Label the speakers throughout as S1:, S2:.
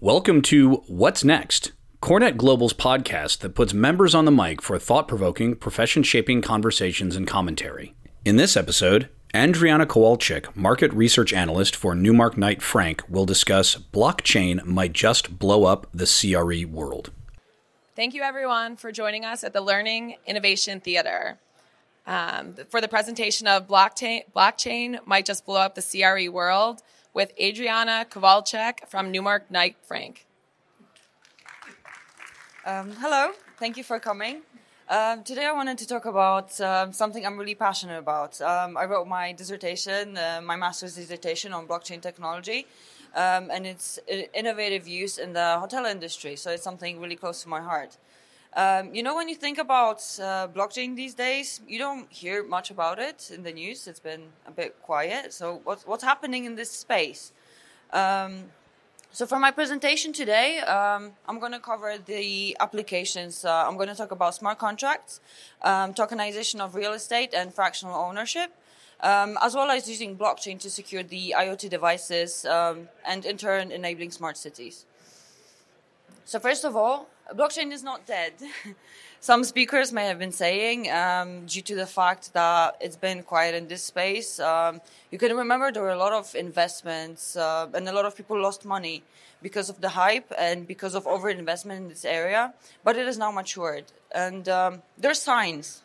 S1: Welcome to What's Next, CoreNet Global's podcast that puts members on the mic for thought provoking, profession shaping conversations and commentary. In this episode, Andriana Kowalczyk, market research analyst for Newmark Knight Frank, will discuss blockchain might just blow up the CRE world.
S2: Thank you, everyone, for joining us at the Learning Innovation Theater. Um, for the presentation of blockchain, blockchain might just blow up the CRE world with Adriana Kowalczyk from Newmark Knight Frank.
S3: Um, hello, thank you for coming. Um, today I wanted to talk about um, something I'm really passionate about. Um, I wrote my dissertation, uh, my master's dissertation on blockchain technology, um, and it's innovative use in the hotel industry, so it's something really close to my heart. Um, you know, when you think about uh, blockchain these days, you don't hear much about it in the news. It's been a bit quiet. So, what's, what's happening in this space? Um, so, for my presentation today, um, I'm going to cover the applications. Uh, I'm going to talk about smart contracts, um, tokenization of real estate, and fractional ownership. Um, as well as using blockchain to secure the IoT devices um, and in turn enabling smart cities. So, first of all, blockchain is not dead. Some speakers may have been saying, um, due to the fact that it's been quiet in this space, um, you can remember there were a lot of investments uh, and a lot of people lost money because of the hype and because of overinvestment in this area. But it is now matured, and um, there are signs.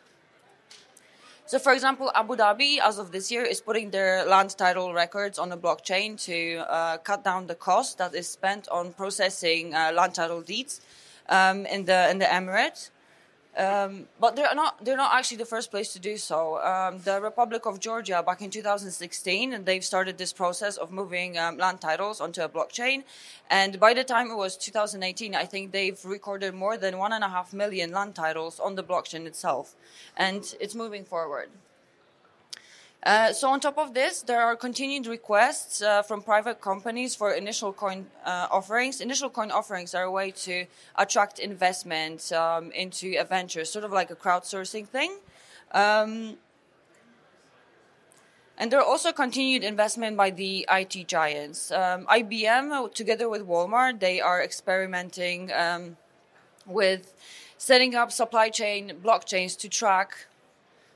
S3: So, for example, Abu Dhabi, as of this year, is putting their land title records on the blockchain to uh, cut down the cost that is spent on processing uh, land title deeds um, in the in the Emirates. Um, but they're not they're not actually the first place to do so. Um, the Republic of Georgia back in 2016, and they've started this process of moving um, land titles onto a blockchain. And by the time it was 2018, I think they've recorded more than one and a half million land titles on the blockchain itself, and it's moving forward. Uh, so on top of this, there are continued requests uh, from private companies for initial coin uh, offerings. Initial coin offerings are a way to attract investment um, into a venture, sort of like a crowdsourcing thing. Um, and there are also continued investment by the IT giants. Um, IBM, together with Walmart, they are experimenting um, with setting up supply chain blockchains to track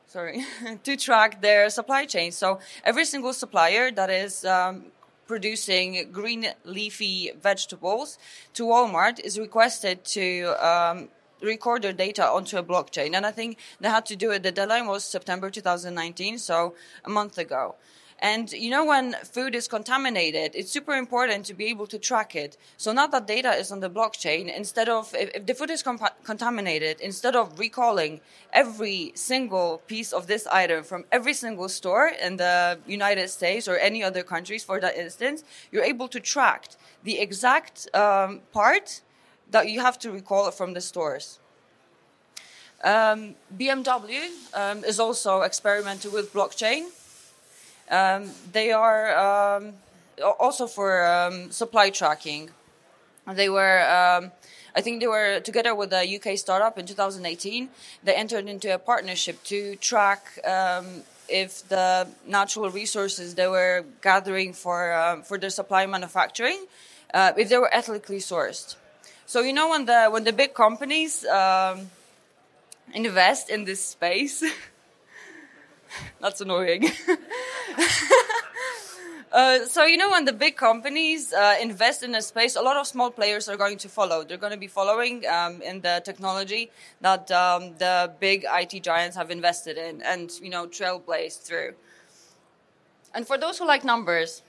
S3: sorry, to track their supply chain. So every single supplier that is um, producing green leafy vegetables to Walmart is requested to um, record their data onto a blockchain. And I think they had to do it. The deadline was September 2019, so a month ago. And you know, when food is contaminated, it's super important to be able to track it. So now that data is on the blockchain, instead of, if, the food is contaminated, instead of recalling every single piece of this item from every single store in the United States or any other countries for that instance, you're able to track the exact um, part that you have to recall from the stores. Um, BMW um, is also experimenting with blockchain. Um, they are um, also for um, supply tracking. They were, um, I think, they were together with a UK startup in 2018. They entered into a partnership to track um, if the natural resources they were gathering for um, for their supply manufacturing, uh, if they were ethically sourced. So you know when the when the big companies invest in this space. That's annoying. uh, so you know when the big companies uh, invest in a space, a lot of small players are going to follow. They're going to be following um, in the technology that um, the big IT giants have invested in, and you know trailblazed through. And for those who like numbers,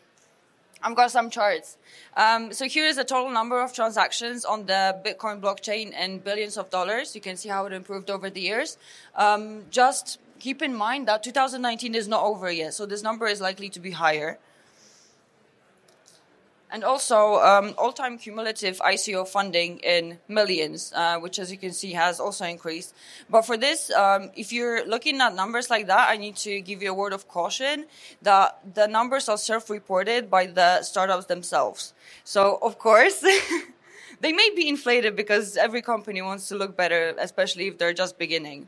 S3: I've got some charts. Um, so here is the total number of transactions on the Bitcoin blockchain in billions of dollars. You can see how it improved over the years. Um, just keep in mind that 2019 is not over yet, so this number is likely to be higher. And also, um, all-time cumulative ICO funding in millions, uh, which, as you can see, has also increased. But for this, um, if you're looking at numbers like that, I need to give you a word of caution that the numbers are self-reported by the startups themselves. So, of course, they may be inflated because every company wants to look better, especially if they're just beginning.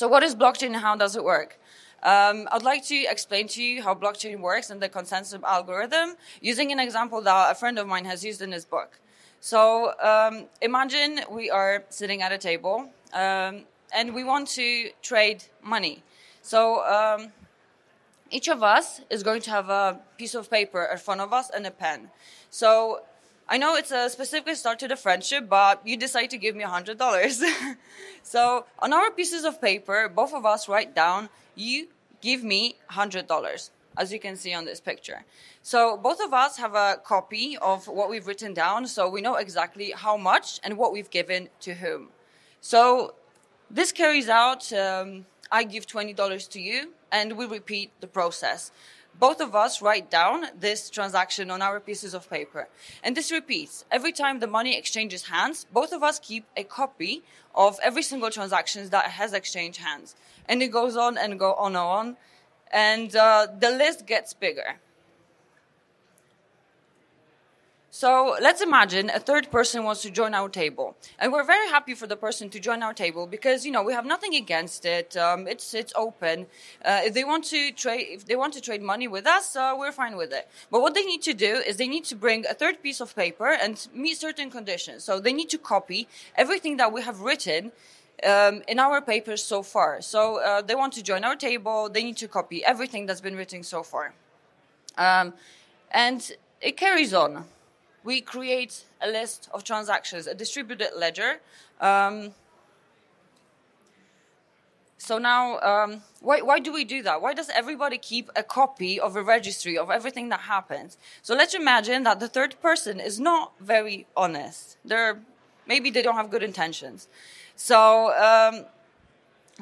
S3: So, what is blockchain and how does it work? Um, I'd like to explain to you how blockchain works and the consensus algorithm using an example that a friend of mine has used in his book. So um, imagine we are sitting at a table um, and we want to trade money. So um, each of us is going to have a piece of paper in front of us and a pen. So I know it's a specific start to the friendship, but you decide to give me $100. so on our pieces of paper, both of us write down, you give me $100, as you can see on this picture. So both of us have a copy of what we've written down, so we know exactly how much and what we've given to whom. So this carries out, um, I give $20 to you, and we repeat the process both of us write down this transaction on our pieces of paper. And this repeats. Every time the money exchanges hands, both of us keep a copy of every single transaction that has exchanged hands. And it goes on and go on and on. And uh, the list gets bigger. So let's imagine a third person wants to join our table, and we're very happy for the person to join our table because you know we have nothing against it. Um, it's it's open. Uh, if they want to trade, if they want to trade money with us, uh, we're fine with it. But what they need to do is they need to bring a third piece of paper and meet certain conditions. So they need to copy everything that we have written. Um, in our papers so far. So uh, they want to join our table. They need to copy everything that's been written so far. Um, and it carries on we create a list of transactions, a distributed ledger. Um, so now, um, why, why do we do that? Why does everybody keep a copy of a registry of everything that happens? So let's imagine that the third person is not very honest. They're, maybe they don't have good intentions. So um,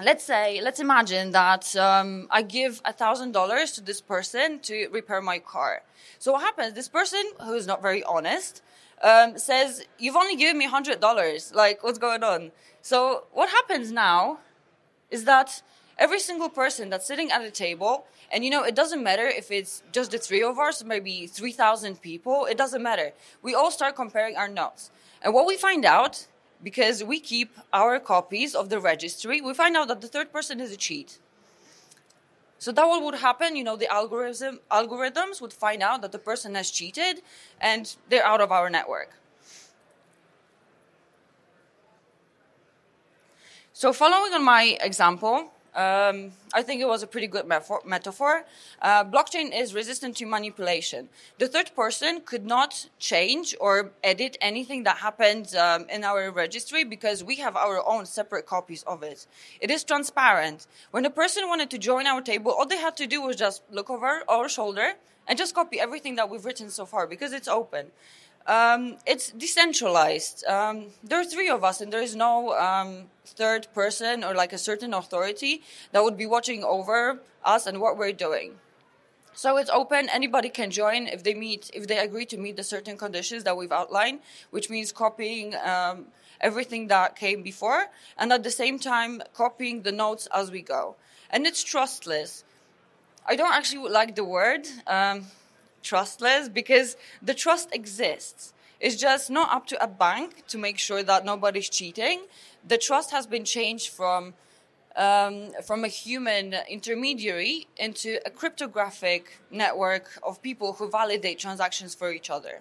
S3: let's say, let's imagine that um, I give a thousand dollars to this person to repair my car. So what happens? This person who is not very honest um, says, "You've only given me hundred dollars. Like, what's going on?" So what happens now is that every single person that's sitting at a table, and you know, it doesn't matter if it's just the three of us, maybe three thousand people. It doesn't matter. We all start comparing our notes, and what we find out because we keep our copies of the registry, we find out that the third person is a cheat. So that what would happen, you know, the algorithm algorithms would find out that the person has cheated and they're out of our network. So following on my example, um, I think it was a pretty good metaphor. Uh, blockchain is resistant to manipulation. The third person could not change or edit anything that happened um, in our registry because we have our own separate copies of it. It is transparent. When a person wanted to join our table, all they had to do was just look over our shoulder and just copy everything that we've written so far because it's open. Um, it's decentralized. Um, there are three of us, and there is no um, third person or like a certain authority that would be watching over us and what we're doing. So it's open. Anybody can join if they meet, if they agree to meet the certain conditions that we've outlined, which means copying um, everything that came before, and at the same time copying the notes as we go. And it's trustless. I don't actually like the word. Trustless because the trust exists. It's just not up to a bank to make sure that nobody's cheating. The trust has been changed from um, from a human intermediary into a cryptographic network of people who validate transactions for each other.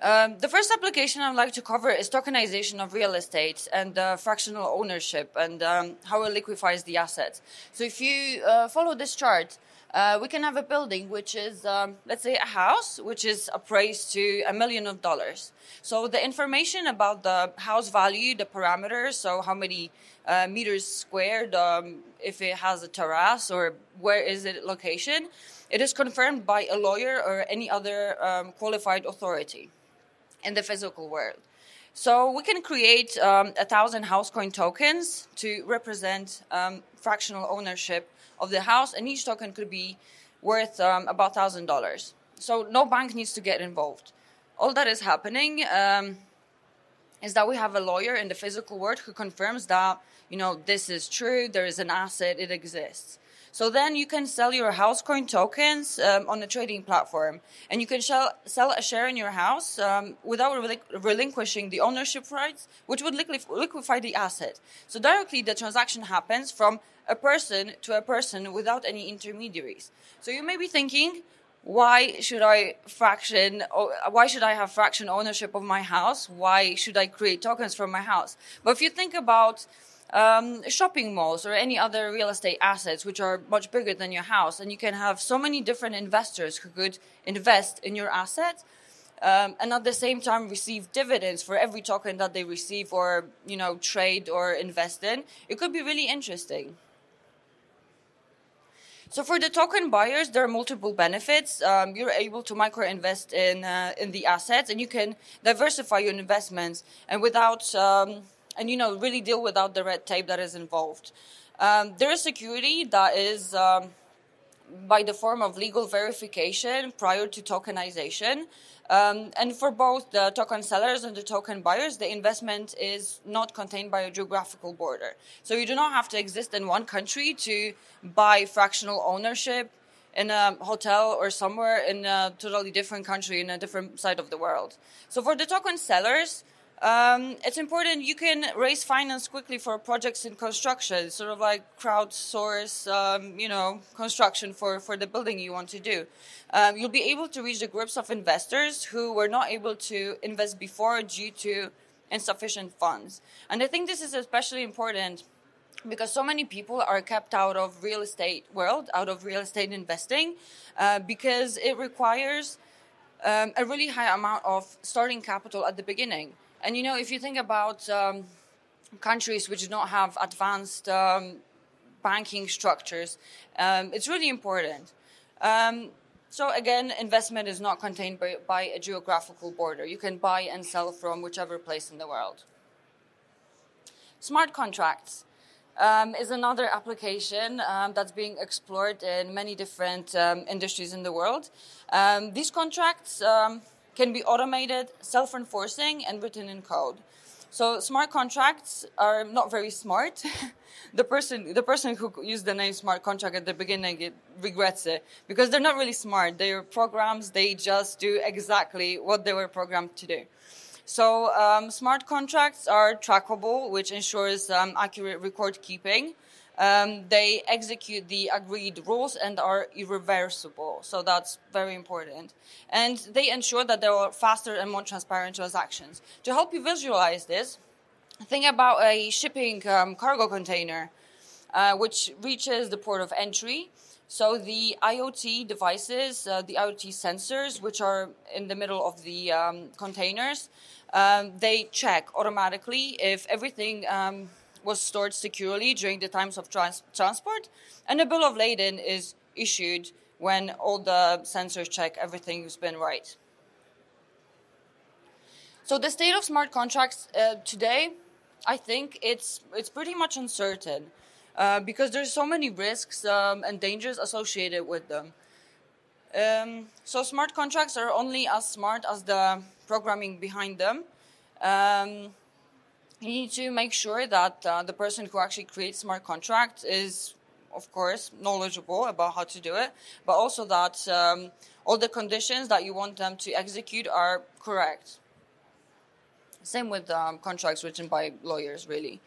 S3: Um, the first application I'd like to cover is tokenization of real estate and uh, fractional ownership and um, how it liquefies the assets. So if you uh, follow this chart, uh, we can have a building which is, um, let's say, a house which is appraised to a million of dollars. So the information about the house value, the parameters, so how many uh, meters squared, um, if it has a terrace or where is it location, it is confirmed by a lawyer or any other um, qualified authority in the physical world. So we can create um, a thousand Housecoin tokens to represent um, fractional ownership of the house, and each token could be worth um, about thousand dollars. So no bank needs to get involved. All that is happening um, is that we have a lawyer in the physical world who confirms that you know this is true. There is an asset. It exists. So then you can sell your house coin tokens um, on a trading platform, and you can sell, sell a share in your house um, without relinquishing the ownership rights, which would liquefy the asset. So directly the transaction happens from a person to a person without any intermediaries. So you may be thinking, why should I fraction? Why should I have fraction ownership of my house? Why should I create tokens from my house? But if you think about um, shopping malls or any other real estate assets which are much bigger than your house, and you can have so many different investors who could invest in your asset. Um, and at the same time receive dividends for every token that they receive or you know trade or invest in it could be really interesting so for the token buyers, there are multiple benefits. Um, you're able to micro invest in uh, in the assets, and you can diversify your investments, and without um, and you know really deal without the red tape that is involved. Um, there is security that is um, by the form of legal verification prior to tokenization. Um, and for both the token sellers and the token buyers, the investment is not contained by a geographical border. So you do not have to exist in one country to buy fractional ownership in a hotel or somewhere in a totally different country in a different side of the world. So for the token sellers, um, it's important you can raise finance quickly for projects in construction, sort of like crowdsource, um, you know, construction for, for the building you want to do. Um, you'll be able to reach the groups of investors who were not able to invest before due to insufficient funds. And I think this is especially important because so many people are kept out of real estate world, out of real estate investing, uh, because it requires um, a really high amount of starting capital at the beginning. And you know, if you think about um, countries which do not have advanced um, banking structures, um, it's really important. Um, so again, investment is not contained by, by, a geographical border. You can buy and sell from whichever place in the world. Smart contracts. Um, is another application um, that's being explored in many different um, industries in the world. Um, these contracts can be automated, self enforcing, and written in code. So smart contracts are not very smart. the person the person who used the name smart contract at the beginning it regrets it because they're not really smart. They're programs. They just do exactly what they were programmed to do. So um, smart contracts are trackable, which ensures um, accurate record keeping. Um, they execute the agreed rules and are irreversible. So that's very important. And they ensure that there are faster and more transparent transactions. To help you visualize this, think about a shipping um, cargo container uh, which reaches the port of entry. So the IoT devices, uh, the IoT sensors, which are in the middle of the um, containers, um, they check automatically if everything um, was stored securely during the times of trans- transport, and a bill of lading is issued when all the sensors check everything has been right. So the state of smart contracts uh, today, I think it's it's pretty much uncertain uh, because there's so many risks um, and dangers associated with them. Um, so smart contracts are only as smart as the programming behind them. Um, you need to make sure that uh, the person who actually creates smart contracts is of course knowledgeable about how to do it but also that um, all the conditions that you want them to execute are correct. Same with um, contracts written by lawyers really.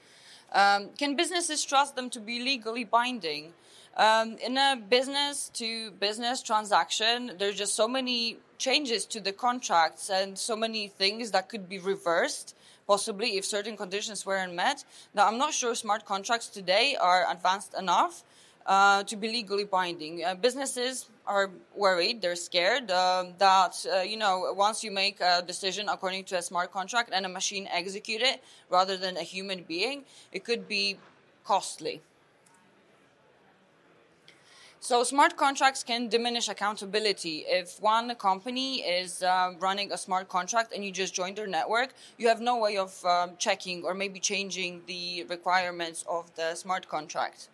S3: Um, can businesses trust them to be legally binding? Um, in a business to business transaction there's just so many changes to the contracts and so many things that could be reversed possibly if certain conditions weren't met. Now, I'm not sure smart contracts today are advanced enough uh, to be legally binding. Uh, businesses are worried, they're scared uh, that, you know, once you make a decision according to a smart contract and a machine execute it rather than a human being, it could be costly. So smart contracts can diminish accountability. If one company is uh, running a smart contract and you just join their network, you have no way of um, checking or maybe changing the requirements of the smart contract.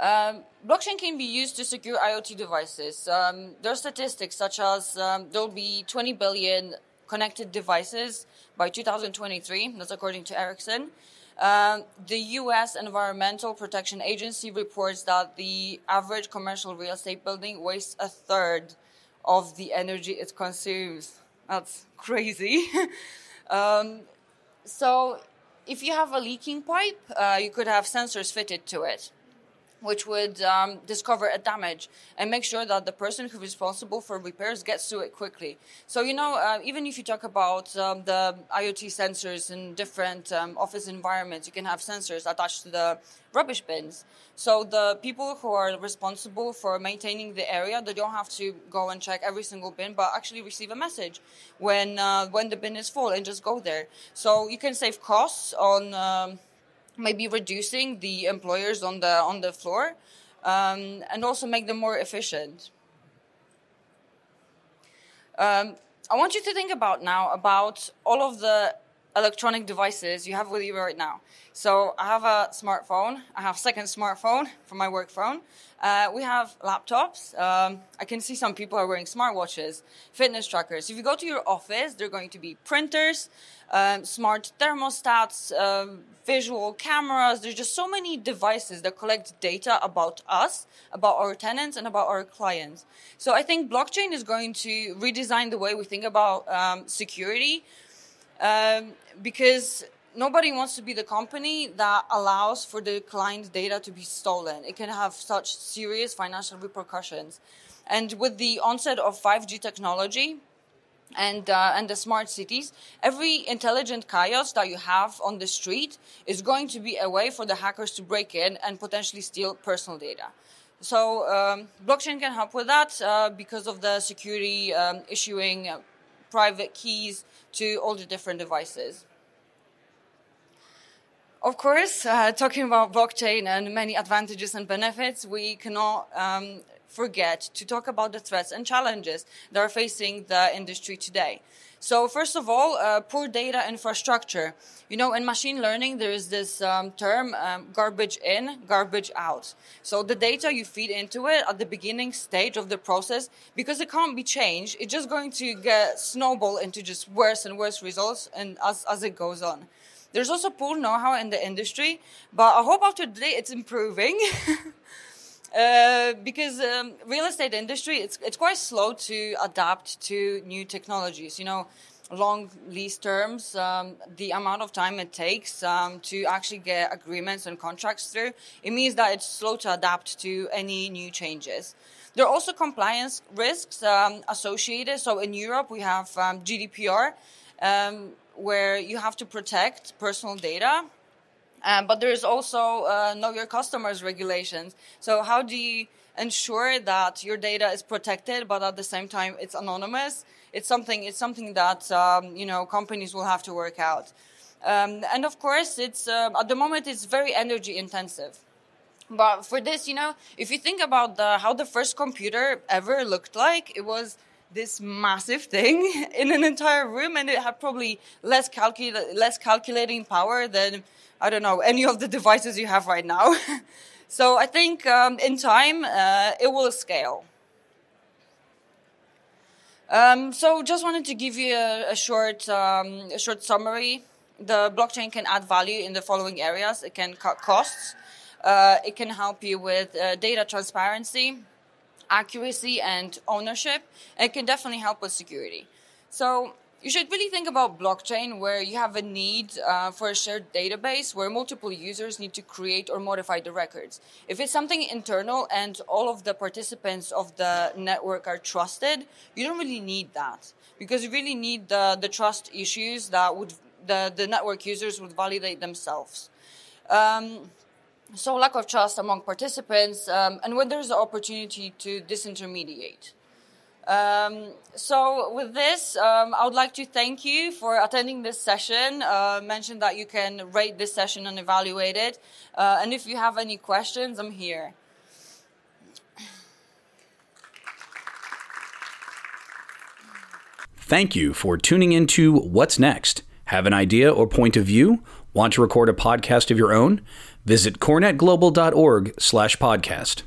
S3: Um, blockchain can be used to secure IoT devices. Um, there are statistics such as um, there will be 20 billion connected devices by 2023. That's according to Ericsson. Um, the U.S. Environmental Protection Agency reports that the average commercial real estate building wastes a third of the energy it consumes. That's crazy. um, so, if you have a leaking pipe, uh, you could have sensors fitted to it which would um, discover a damage and make sure that the person who's responsible for repairs gets to it quickly. So, you know, uh, even if you talk about um, the IoT sensors in different um, office environments, you can have sensors attached to the rubbish bins. So, the people who are responsible for maintaining the area, they don't have to go and check every single bin, but actually receive a message when, uh, when the bin is full and just go there. So, you can save costs on um, maybe reducing the employers on the on the floor um, and also make them more efficient. Um, i want you to think about now about all of the electronic devices you have with you right now so i have a smartphone i have second smartphone for my work phone uh, we have laptops. Um, I can see some people are wearing smartwatches, fitness trackers. If you go to your office, there are going to be printers, um, smart thermostats, um, visual cameras. There's just so many devices that collect data about us, about our tenants, and about our clients. So I think blockchain is going to redesign the way we think about um, security um, because nobody wants to be the company that allows for the client data to be stolen. It can have such serious financial repercussions. And with the onset of 5G technology, and uh, and the smart cities, every intelligent kiosk that you have on the street is going to be a way for the hackers to break in and potentially steal personal data. So um, blockchain can help with that uh, because of the security um, issuing private keys to all the different devices. Of course, uh, talking about blockchain and many advantages and benefits, we cannot um, forget to talk about the threats and challenges that are facing the industry today. So, first of all, uh, poor data infrastructure. You know, in machine learning, there is this um, term um, garbage in, garbage out. So, the data you feed into it at the beginning stage of the process, because it can't be changed, it's just going to get snowball into just worse and worse results and as, as it goes on. There's also poor know-how in the industry, but I hope after today it's improving. uh, because um, real estate industry it's it's quite slow to adapt to new technologies. You know, long lease terms, um, the amount of time it takes um, to actually get agreements and contracts through, it means that it's slow to adapt to any new changes. There are also compliance risks um, associated. So in Europe, we have um, GDPR. Um, where you have to protect personal data. Um, but there's also uh, know your customers regulations. So how do you ensure that your data is protected, but at the same time it's anonymous? It's something. It's something that um, you know companies will have to work out. Um, and of course, it's uh, at the moment it's very energy intensive. But for this, you know, if you think about the, how the first computer ever looked like, it was this massive thing in an entire room, and it had probably less calcul- less calculating power than I don't know any of the devices you have right now. so I think um, in time uh, it will scale. Um, so just wanted to give you a, a short um, a short summary. The blockchain can add value in the following areas. It can cut costs. Uh, it can help you with uh, data transparency accuracy and ownership, it can definitely help with security. So you should really think about blockchain where you have a need uh, for a shared database where multiple users need to create or modify the records. If it's something internal and all of the participants of the network are trusted, you don't really need that because you really need the, the trust issues that would the, the network users would validate themselves. Um, so lack of trust among participants, um, and when there's the opportunity to disintermediate. Um, so with this, um, I would like to thank you for attending this session. Uh, mention that you can rate this session and evaluate it. Uh, and if you have any questions, I'm here.
S1: Thank you for tuning into What's Next. Have an idea or point of view? Want to record a podcast of your own? Visit corenetglobal.org slash podcast.